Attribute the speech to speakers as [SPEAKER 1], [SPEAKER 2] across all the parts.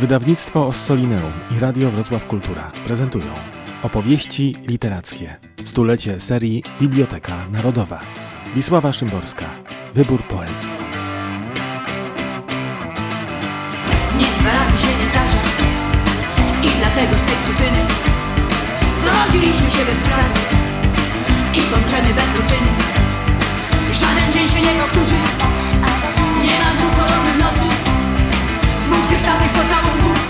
[SPEAKER 1] Wydawnictwo Ossolineum i Radio Wrocław Kultura prezentują opowieści literackie. Stulecie serii Biblioteka Narodowa. Wisława Szymborska. Wybór poezji.
[SPEAKER 2] Nic dwa razy się nie zdarza I dlatego z tej przyczyny Zrodziliśmy się bezprawnie I kończymy bez rutyny Żaden dzień się nie powtórzy Pocałunków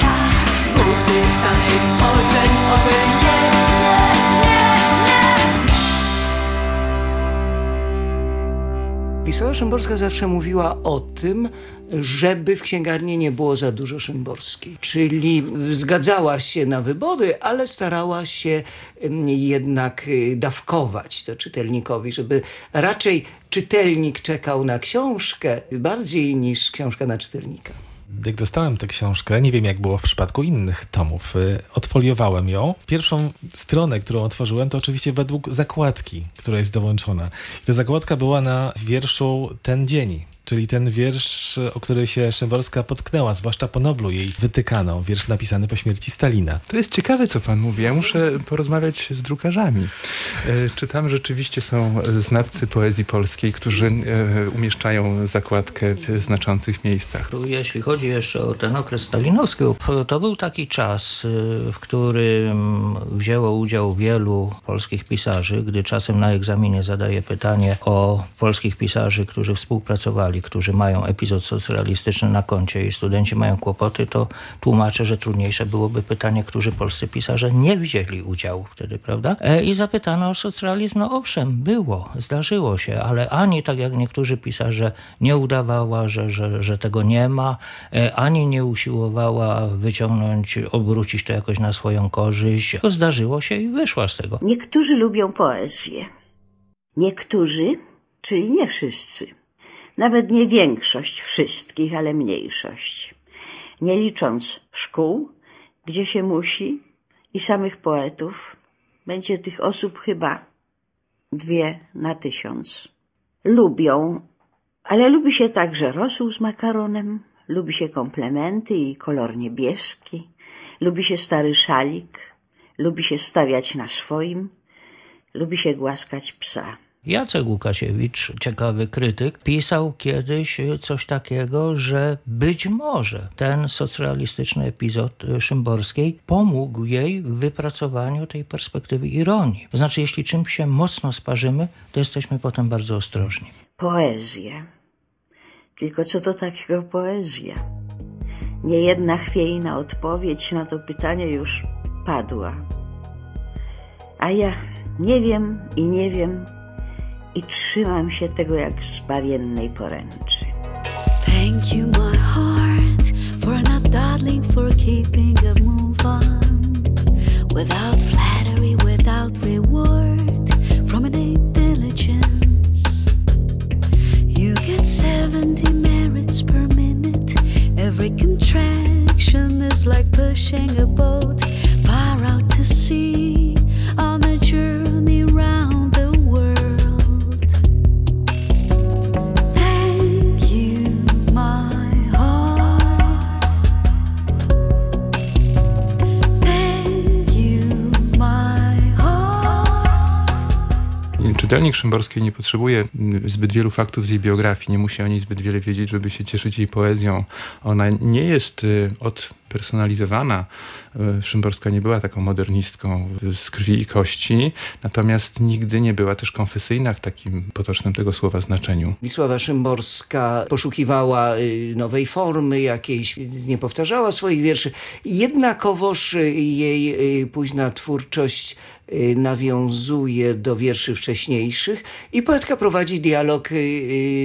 [SPEAKER 2] Dwóch tych samych
[SPEAKER 3] Wisława Szymborska zawsze mówiła o tym, żeby w księgarni nie było za dużo Szymborskiej. Czyli zgadzała się na wybory, ale starała się jednak y, dawkować to czytelnikowi, żeby raczej czytelnik czekał na książkę bardziej niż książka na czytelnika
[SPEAKER 4] jak dostałem tę książkę, nie wiem jak było w przypadku innych tomów, y, odfoliowałem ją. Pierwszą stronę, którą otworzyłem, to oczywiście według zakładki, która jest dołączona. ta zakładka była na wierszu Ten dzień czyli ten wiersz, o który się Szymborska potknęła, zwłaszcza po Noblu jej wytykano, wiersz napisany po śmierci Stalina.
[SPEAKER 5] To jest ciekawe, co pan mówi. Ja muszę porozmawiać z drukarzami. E, czy tam rzeczywiście są znawcy poezji polskiej, którzy e, umieszczają zakładkę w znaczących miejscach?
[SPEAKER 6] Jeśli chodzi jeszcze o ten okres stalinowski, to był taki czas, e, w którym wzięło udział wielu polskich pisarzy, gdy czasem na egzaminie zadaje pytanie o polskich pisarzy, którzy współpracowali którzy mają epizod socrealistyczny na koncie i studenci mają kłopoty, to tłumaczę, że trudniejsze byłoby pytanie, którzy polscy pisarze nie wzięli udziału wtedy, prawda? E, I zapytano o socrealizm. No owszem, było, zdarzyło się, ale ani tak jak niektórzy pisarze nie udawała, że, że, że tego nie ma, e, ani nie usiłowała wyciągnąć, obrócić to jakoś na swoją korzyść. To zdarzyło się i wyszła z tego.
[SPEAKER 7] Niektórzy lubią poezję. Niektórzy, czyli nie wszyscy. Nawet nie większość wszystkich, ale mniejszość. Nie licząc szkół, gdzie się musi, i samych poetów, będzie tych osób chyba dwie na tysiąc. Lubią, ale lubi się także rosół z makaronem, lubi się komplementy i kolor niebieski, lubi się stary szalik, lubi się stawiać na swoim, lubi się głaskać psa.
[SPEAKER 6] Jacek Łukasiewicz, ciekawy krytyk, pisał kiedyś coś takiego, że być może ten socrealistyczny epizod Szymborskiej pomógł jej w wypracowaniu tej perspektywy ironii. To znaczy, jeśli czymś się mocno sparzymy, to jesteśmy potem bardzo ostrożni.
[SPEAKER 7] Poezja. Tylko co to takiego poezja? Niejedna chwiejna odpowiedź na to pytanie już padła. A ja nie wiem i nie wiem, i trzymam się tego jak zbawiennej poręczy.
[SPEAKER 8] Thank you my heart for not darling for keeping a move on. Without flattery without reward from an diligence you get 70 merits per minute. Every contraction is like pushing a boat far out to sea
[SPEAKER 5] Czytelnik Szymborskiej nie potrzebuje zbyt wielu faktów z jej biografii, nie musi o niej zbyt wiele wiedzieć, żeby się cieszyć jej poezją. Ona nie jest y, od personalizowana. E, Szymborska nie była taką modernistką z krwi i kości, natomiast nigdy nie była też konfesyjna w takim potocznym tego słowa znaczeniu.
[SPEAKER 3] Wisława Szymborska poszukiwała y, nowej formy jakiejś, nie powtarzała swoich wierszy. Jednakowoż jej y, późna twórczość y, nawiązuje do wierszy wcześniejszych i poetka prowadzi dialog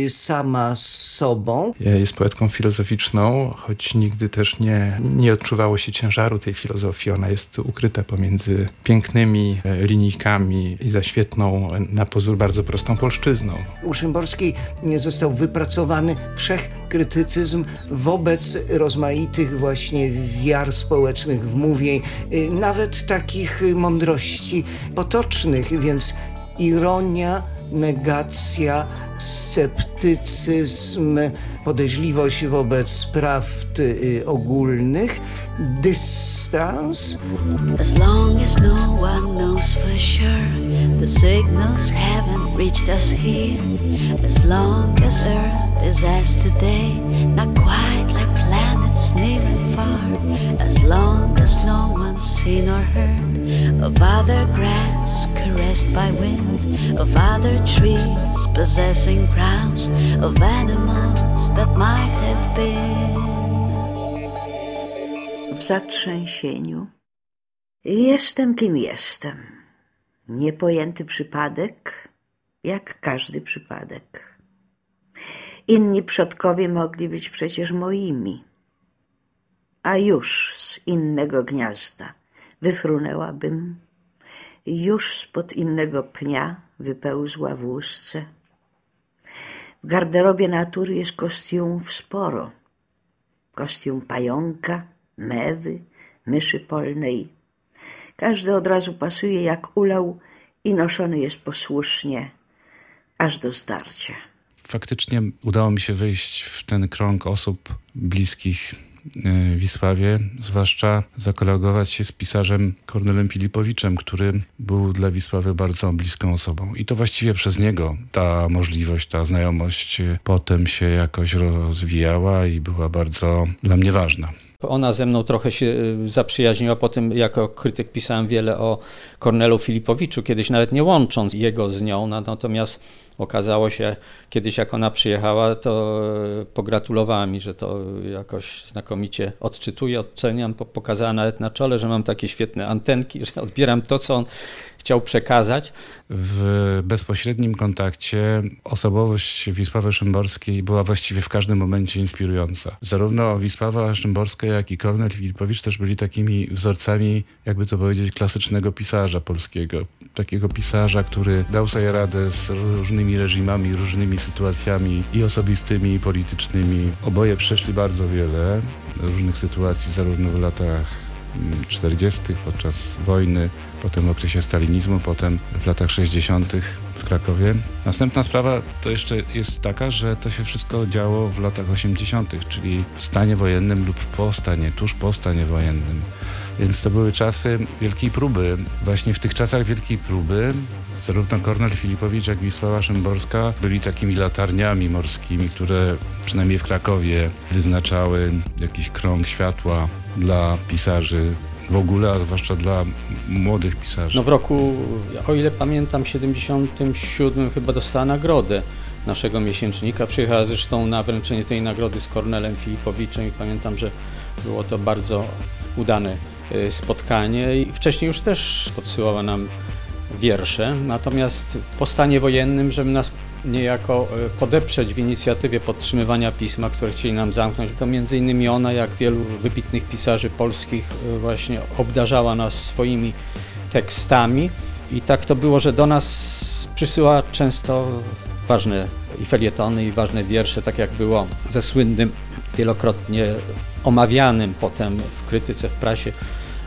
[SPEAKER 3] sama z sobą.
[SPEAKER 5] Jest poetką filozoficzną, choć nigdy też nie, nie odczuwało się ciężaru tej filozofii. Ona jest ukryta pomiędzy pięknymi e, linijkami i za świetną, na pozór bardzo prostą polszczyzną.
[SPEAKER 3] U Szymborskiej został wypracowany wszechkrytycyzm wobec rozmaitych właśnie wiar społecznych, wmówień, y, nawet takich mądrości potocznych, więc ironia, negacja, sceptycyzm, podejrzliwość wobec prawd y, ogólnych, dystans.
[SPEAKER 8] As long as no one knows for sure, the signals haven't reached us here. As long as Earth is as today, not quite like planets near and far. As long seen or heard of other grass caressed by wind, of other trees possessing crowns, of animals that might have been.
[SPEAKER 7] w zatrzęsieniu. Jestem kim jestem. Niepojęty przypadek, jak każdy przypadek. Inni przodkowie mogli być przecież moimi. A już z innego gniazda wyfrunęłabym, już spod innego pnia wypełzła w. W garderobie natury jest kostiumów sporo. Kostium pająka, mewy, myszy polnej. Każdy od razu pasuje jak ulał i noszony jest posłusznie, aż do zdarcia.
[SPEAKER 9] Faktycznie udało mi się wejść w ten krąg osób bliskich Wisławie, zwłaszcza zakolegować się z pisarzem Kornelem Filipowiczem, który był dla Wisławy bardzo bliską osobą. I to właściwie przez niego ta możliwość, ta znajomość e, potem się jakoś rozwijała i była bardzo dla mnie ważna.
[SPEAKER 10] Ona ze mną trochę się y, zaprzyjaźniła. Potem jako krytyk pisałem wiele o Kornelu Filipowiczu, kiedyś nawet nie łącząc jego z nią. Natomiast okazało się, kiedyś jak ona przyjechała, to y, pogratulowała mi, że to jakoś znakomicie odczytuję, oceniam. Pokazała nawet na czole, że mam takie świetne antenki, że odbieram to, co on chciał przekazać.
[SPEAKER 9] W bezpośrednim kontakcie osobowość Wisławy Szymborskiej była właściwie w każdym momencie inspirująca. Zarówno Wisława Szymborska, jak i Kornel Filipowicz też byli takimi wzorcami, jakby to powiedzieć, klasycznego pisarza polskiego. Takiego pisarza, który dał sobie radę z różnymi reżimami, różnymi sytuacjami i osobistymi, i politycznymi. Oboje przeszli bardzo wiele różnych sytuacji, zarówno w latach 40. podczas wojny, potem w okresie stalinizmu, potem w latach 60. w Krakowie. Następna sprawa to jeszcze jest taka, że to się wszystko działo w latach 80., czyli w stanie wojennym lub po stanie, tuż po stanie wojennym. Więc to były czasy wielkiej próby. Właśnie w tych czasach wielkiej próby zarówno Kornel Filipowicz, jak i Wisława Szymborska byli takimi latarniami morskimi, które przynajmniej w Krakowie wyznaczały jakiś krąg światła dla pisarzy w ogóle, a zwłaszcza dla młodych pisarzy.
[SPEAKER 10] No w roku, o ile pamiętam, 77 chyba dostała nagrodę naszego miesięcznika. Przyjechała zresztą na wręczenie tej nagrody z Kornelem Filipowiczem i pamiętam, że było to bardzo udane y, spotkanie i wcześniej już też podsyłała nam wiersze, natomiast po stanie wojennym, żeby nas niejako e, podeprzeć w inicjatywie podtrzymywania pisma, które chcieli nam zamknąć, to między innymi ona, jak wielu wybitnych pisarzy polskich, e, właśnie obdarzała nas swoimi tekstami. I tak to było, że do nas przysyła często ważne i felietony, i ważne wiersze, tak jak było ze słynnym, wielokrotnie omawianym potem w krytyce, w prasie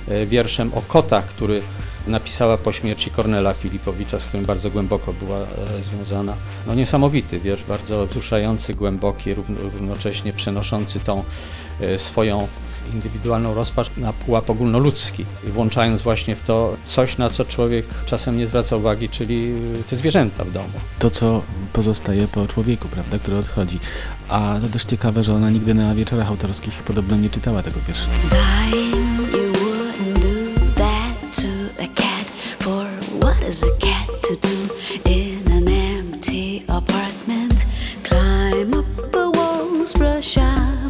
[SPEAKER 10] e, wierszem o kotach, który napisała po śmierci Kornela Filipowicza, z którym bardzo głęboko była e, związana. No niesamowity wiersz, bardzo wzruszający, głęboki, równocześnie przenoszący tą e, swoją indywidualną rozpacz na pułap ogólnoludzki, włączając właśnie w to coś, na co człowiek czasem nie zwraca uwagi, czyli te zwierzęta w domu.
[SPEAKER 4] To, co pozostaje po człowieku, prawda, który odchodzi. A to też ciekawe, że ona nigdy na wieczorach autorskich podobno nie czytała tego wiersza.
[SPEAKER 8] is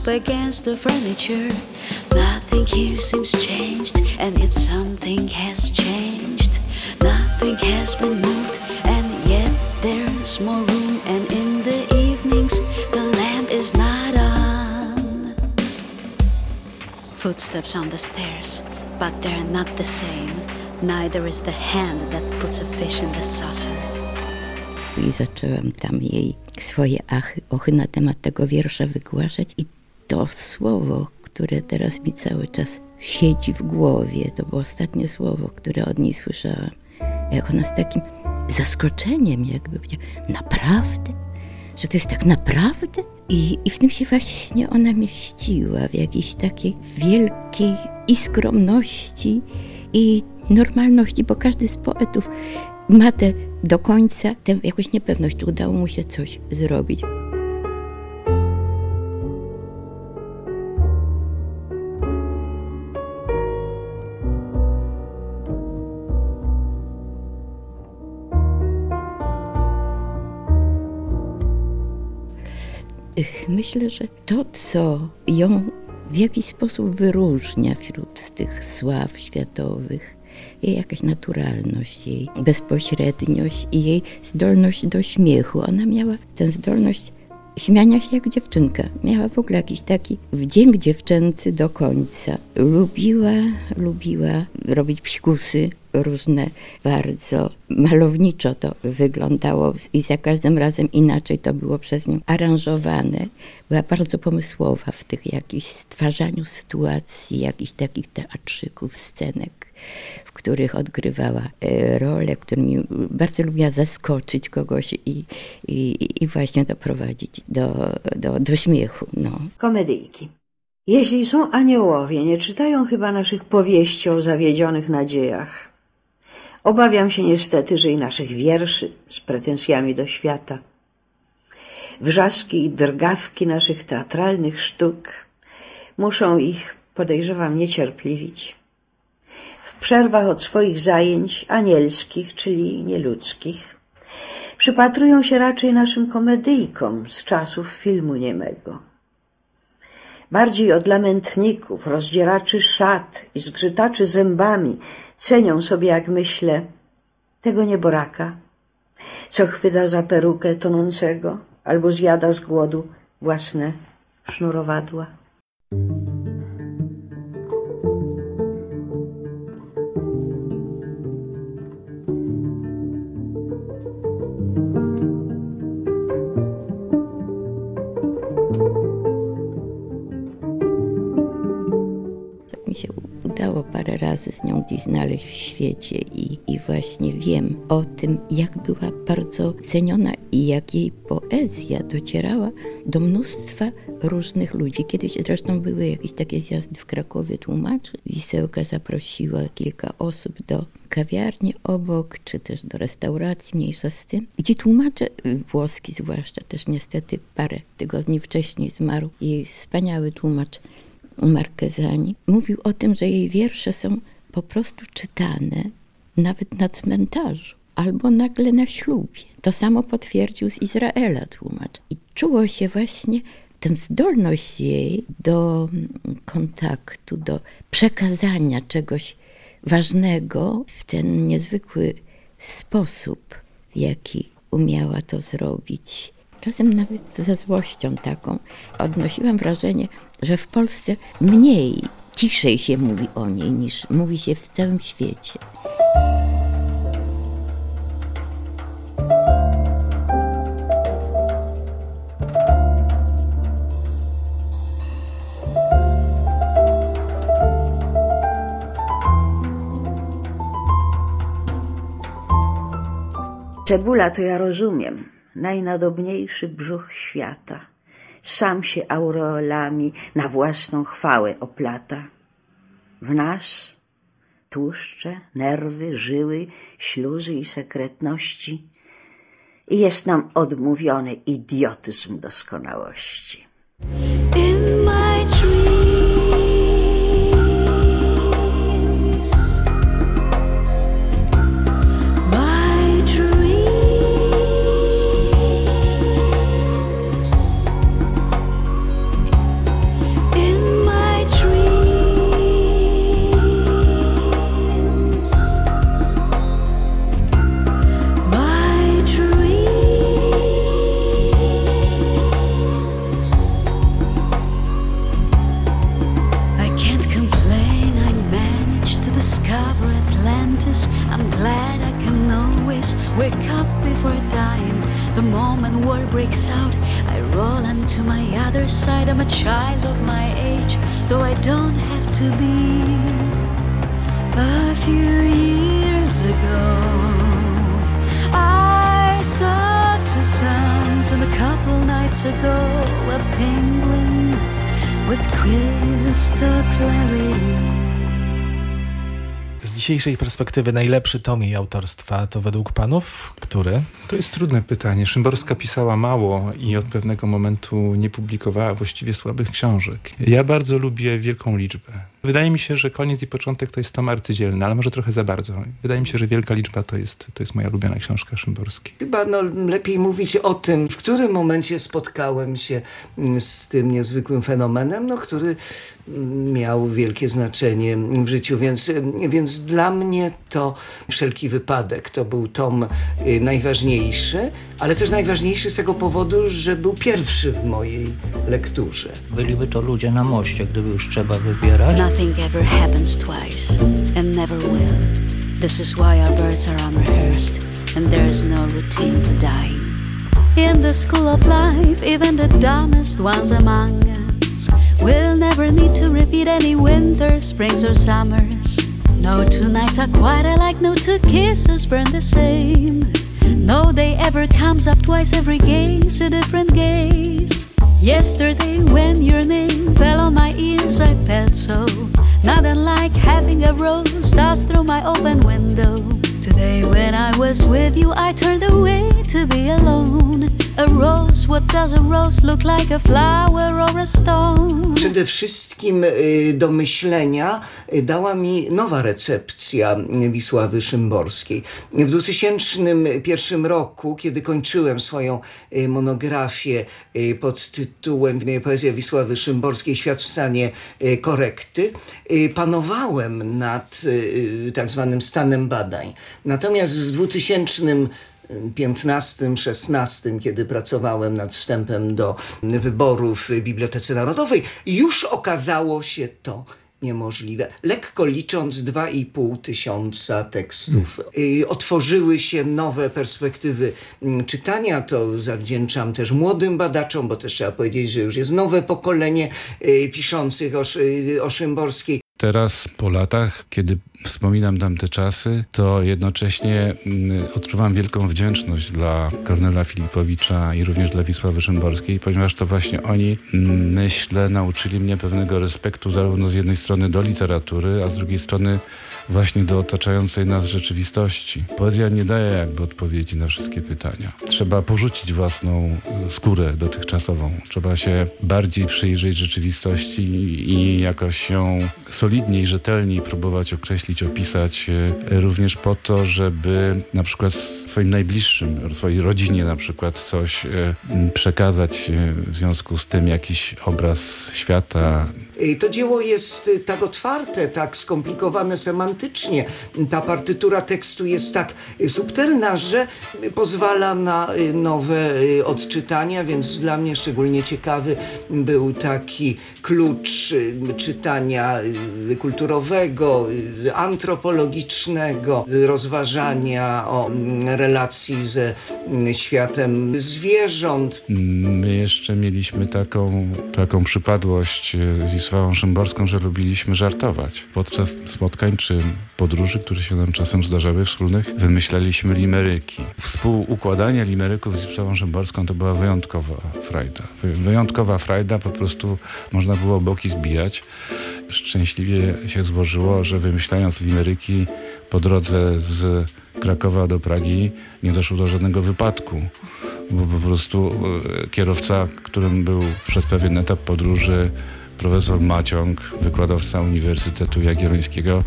[SPEAKER 8] against the furniture. Nothing here seems changed, and yet something has changed. Nothing has been moved, and yet there's more room. And in the evenings, the lamp is not on. Footsteps on the stairs, but they're not the same. Neither is the hand that puts a fish in the saucer.
[SPEAKER 11] I zaczęłam tam jej swoje achy, ochy na temat tego wiersza wygłaszać i to słowo, które teraz mi cały czas siedzi w głowie, to było ostatnie słowo, które od niej słyszałam. Jak ona z takim zaskoczeniem jakby powiedziała, naprawdę? że to jest tak naprawdę. I, I w tym się właśnie ona mieściła, w jakiejś takiej wielkiej i skromności, i normalności, bo każdy z poetów ma do końca tę jakąś niepewność, czy udało mu się coś zrobić. Myślę, że to, co ją w jakiś sposób wyróżnia wśród tych sław światowych, jej jakaś naturalność, jej bezpośredniość i jej zdolność do śmiechu. Ona miała tę zdolność śmiania się jak dziewczynka. Miała w ogóle jakiś taki wdzięk dziewczęcy do końca. Lubiła, lubiła robić psikusy różne, bardzo malowniczo to wyglądało i za każdym razem inaczej to było przez nią aranżowane. Była bardzo pomysłowa w tych jakichś stwarzaniu sytuacji, jakichś takich teatrzyków, scenek, w których odgrywała e, role, którymi bardzo lubiła zaskoczyć kogoś i, i, i właśnie doprowadzić do, do, do śmiechu. No.
[SPEAKER 7] Komedyjki. Jeśli są aniołowie, nie czytają chyba naszych powieści o zawiedzionych nadziejach. Obawiam się niestety, że i naszych wierszy z pretensjami do świata. Wrzaski i drgawki naszych teatralnych sztuk muszą ich, podejrzewam, niecierpliwić. W przerwach od swoich zajęć anielskich, czyli nieludzkich, przypatrują się raczej naszym komedyjkom z czasów filmu niemego. Bardziej od lamentników, rozdzieraczy szat i zgrzytaczy zębami cenią sobie, jak myślę, tego nieboraka, co chwyta za perukę tonącego albo zjada z głodu własne sznurowadła.
[SPEAKER 11] Parę razy z nią gdzieś znaleźć w świecie i, i właśnie wiem o tym, jak była bardzo ceniona i jak jej poezja docierała do mnóstwa różnych ludzi. Kiedyś zresztą były jakieś takie zjazdy w Krakowie tłumaczy. Wisełka zaprosiła kilka osób do kawiarni obok, czy też do restauracji, mniejsza z tym. Ci tłumacze, włoski zwłaszcza, też niestety parę tygodni wcześniej zmarł i wspaniały tłumacz Markezani, mówił o tym, że jej wiersze są po prostu czytane nawet na cmentarzu albo nagle na ślubie. To samo potwierdził z Izraela tłumacz. I czuło się właśnie tę zdolność jej do kontaktu, do przekazania czegoś ważnego w ten niezwykły sposób, w jaki umiała to zrobić. Czasem nawet ze złością taką. Odnosiłam wrażenie, że w Polsce mniej, ciszej się mówi o niej niż mówi się w całym świecie.
[SPEAKER 7] Cebula to ja rozumiem, najnadobniejszy brzuch świata – sam się aureolami na własną chwałę oplata. W nas tłuszcze, nerwy, żyły, śluzy i sekretności i jest nam odmówiony idiotyzm doskonałości. I'm
[SPEAKER 8] glad I can always wake up before dying. The moment war breaks out, I roll onto
[SPEAKER 7] my
[SPEAKER 8] other side. I'm a child of my age, though I don't have to be. A few years ago, I saw two suns, and a couple nights ago, a penguin with crystal clarity.
[SPEAKER 4] Z dzisiejszej perspektywy najlepszy tom jej autorstwa to według panów który?
[SPEAKER 5] To jest trudne pytanie. Szymborska pisała mało i od pewnego momentu nie publikowała właściwie słabych książek. Ja bardzo lubię wielką liczbę. Wydaje mi się, że koniec i początek to jest tom arcydzielny, ale może trochę za bardzo. Wydaje mi się, że Wielka Liczba to jest, to jest moja ulubiona książka Szymborskiej.
[SPEAKER 3] Chyba no, lepiej mówić o tym, w którym momencie spotkałem się mm, z tym niezwykłym fenomenem, no, który mm, miał wielkie znaczenie w życiu, więc, więc dla mnie to wszelki wypadek. To był tom y, najważniejszy, ale też najważniejszy z tego powodu, że był pierwszy w mojej lekturze.
[SPEAKER 6] Byliby to ludzie na moście, gdyby już trzeba wybierać.
[SPEAKER 8] Nothing ever happens twice and never will. This is why our birds are unrehearsed and there is no routine to dying. In the school of life, even the dumbest ones among us will never need to repeat any winter, springs, or summers. No two nights are quite alike, no two kisses burn the same. No day ever comes up twice, every gaze a different gaze. Yesterday, when your name fell on my ears, I felt so not unlike having a rose tossed through my open window. Today, when I was with you, I turned away to be alone. A rose, what does a rose look like? A flower or a stone?
[SPEAKER 3] Przede wszystkim y, do myślenia y, dała mi nowa recepcja Wisławy Szymborskiej. W 2001 roku, kiedy kończyłem swoją y, monografię pod tytułem Poezja Wisławy Szymborskiej Świat w stanie korekty, panowałem nad tak zwanym stanem badań. Natomiast w 2000 15-16, kiedy pracowałem nad wstępem do wyborów w Bibliotece Narodowej, już okazało się to niemożliwe. Lekko licząc 2,5 tysiąca tekstów. Hmm. Otworzyły się nowe perspektywy mm, czytania. To zawdzięczam też młodym badaczom, bo też trzeba powiedzieć, że już jest nowe pokolenie y, piszących o, o Szymborskiej.
[SPEAKER 9] Teraz, po latach, kiedy wspominam tamte czasy, to jednocześnie mm, odczuwam wielką wdzięczność dla Kornela Filipowicza i również dla Wisławy Szymborskiej, ponieważ to właśnie oni, mm, myślę, nauczyli mnie pewnego respektu zarówno z jednej strony do literatury, a z drugiej strony właśnie do otaczającej nas rzeczywistości. Poezja nie daje jakby odpowiedzi na wszystkie pytania. Trzeba porzucić własną skórę dotychczasową. Trzeba się bardziej przyjrzeć rzeczywistości i jakoś ją solidniej, rzetelniej próbować określić, opisać, e, również po to, żeby na przykład swoim najbliższym, swojej rodzinie na przykład coś e, przekazać e, w związku z tym jakiś obraz świata.
[SPEAKER 3] To dzieło jest tak otwarte, tak skomplikowane semantycznie, semantycznie. Ta partytura tekstu jest tak subtelna, że pozwala na y, nowe y, odczytania, więc dla mnie szczególnie ciekawy był taki klucz y, czytania kulturowego, antropologicznego, rozważania o mm, relacji ze mm, światem zwierząt.
[SPEAKER 9] My jeszcze mieliśmy taką, taką przypadłość z Wisławą Szymborską, że lubiliśmy żartować. Podczas spotkań czy podróży, które się nam czasem zdarzały wspólnych, wymyślaliśmy limeryki. Współukładanie limeryków z Wisławą Szymborską to była wyjątkowa frajda. Wyjątkowa frajda, po prostu można było boki zbijać. Szczęśliwie się złożyło, że wymyślając limeryki po drodze z Krakowa do Pragi nie doszło do żadnego wypadku, bo po prostu e, kierowca, którym był przez pewien etap podróży profesor Maciąg, wykładowca Uniwersytetu Jagiellońskiego,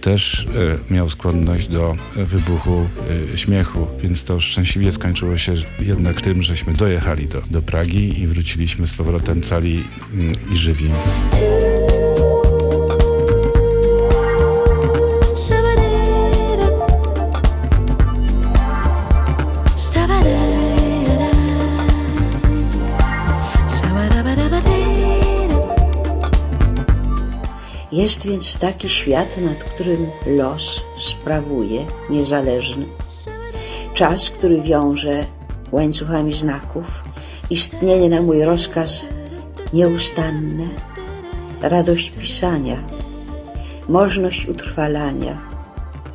[SPEAKER 9] też e, miał skłonność do wybuchu e, śmiechu, więc to szczęśliwie skończyło się jednak tym, żeśmy dojechali do, do Pragi i wróciliśmy z powrotem cali mm, i żywi.
[SPEAKER 7] Jest więc taki świat, nad którym los sprawuje niezależny. Czas, który wiąże łańcuchami znaków, istnienie na mój rozkaz nieustanne, radość pisania, możność utrwalania,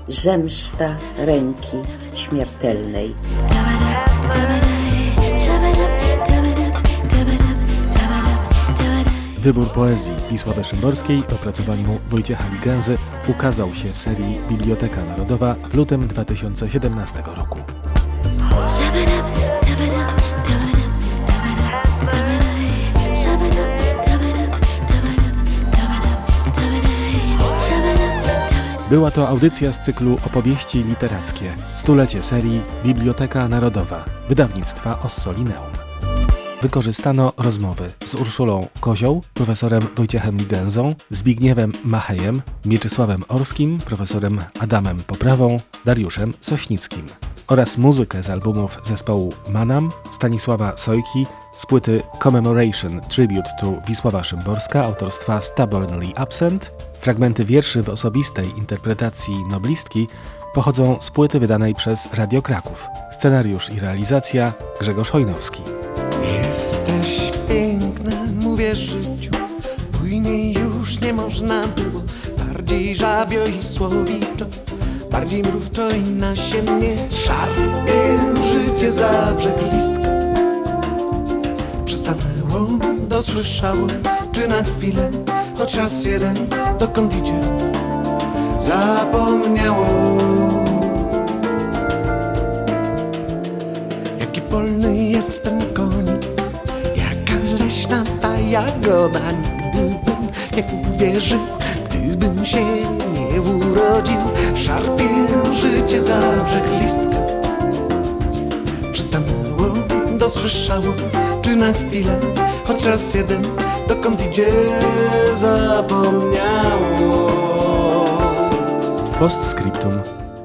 [SPEAKER 7] zemsta ręki śmiertelnej.
[SPEAKER 1] Wybór poezji Wisławy Szymborskiej w opracowaniu Wojciecha Ligęzy ukazał się w serii Biblioteka Narodowa w lutym 2017 roku. Była to audycja z cyklu Opowieści literackie, stulecie serii Biblioteka Narodowa, wydawnictwa Ossolineum. Wykorzystano rozmowy z Urszulą Kozioł, profesorem Wojciechem Ligenzą, Zbigniewem Machejem, Mieczysławem Orskim, profesorem Adamem Poprawą, Dariuszem Sośnickim oraz muzykę z albumów zespołu Manam, Stanisława Sojki, z płyty Commemoration Tribute to Wisława Szymborska autorstwa Stubbornly Absent, fragmenty wierszy w osobistej interpretacji noblistki pochodzą z płyty wydanej przez Radio Kraków. Scenariusz i realizacja Grzegorz Hojnowski.
[SPEAKER 12] Życiu Bujniej już nie można było. Bardziej żabio i słowiczo Bardziej mrówczo i nasiennie Szarpie życie za brzeg listka Przystanęło, dosłyszało Czy na chwilę, choć raz jeden Dokąd idzie, zapomniało jagoda Nigdy bym nie uwierzył Gdybym się nie urodził Szarpie życie za brzeg listka Przystanęło, dosłyszało Czy na chwilę, choć raz jeden Dokąd idzie, zapomniało.
[SPEAKER 1] Postscriptum.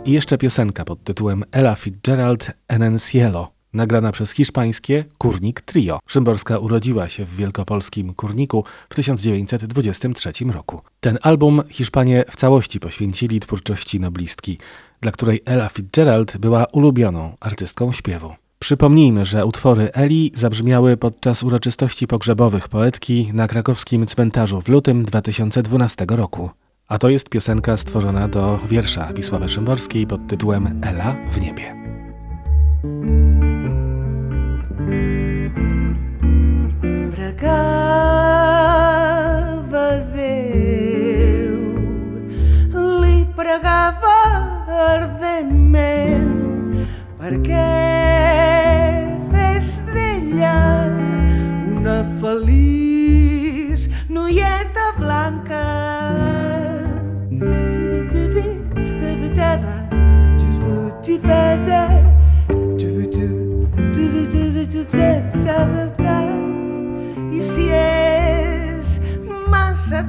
[SPEAKER 1] I jeszcze piosenka pod tytułem Ella Fitzgerald en Cielo, nagrana przez hiszpańskie Kurnik Trio. Szymborska urodziła się w wielkopolskim Kurniku w 1923 roku. Ten album Hiszpanie w całości poświęcili twórczości noblistki, dla której Ella Fitzgerald była ulubioną artystką śpiewu. Przypomnijmy, że utwory Eli zabrzmiały podczas uroczystości pogrzebowych poetki na krakowskim cmentarzu w lutym 2012 roku. A to jest piosenka stworzona do wiersza Wisławy Szymborskiej pod tytułem Ela w niebie.
[SPEAKER 12] Pregava Déu, li pregava ardentment perquè fes d'ella una feliç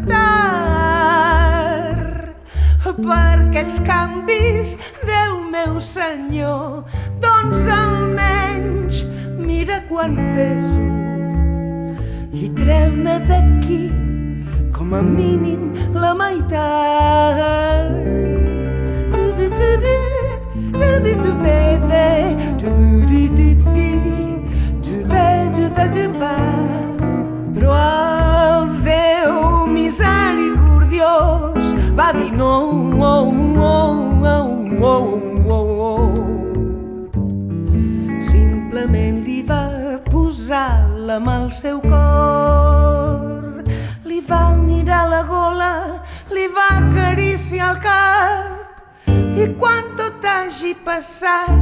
[SPEAKER 12] tard per aquests canvis, Déu meu senyor, doncs almenys mira quan peso i treu-ne d'aquí com a mínim la meitat. Però el va dir no, oh, oh, oh, oh, oh, oh. Simplement li va posar la mà al seu cor, li va mirar la gola, li va acariciar el cap i quan tot hagi passat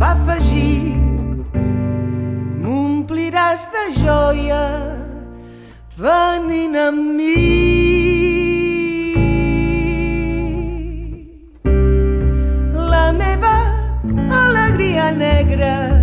[SPEAKER 12] va afegir m'ompliràs de joia venint amb mi. Negra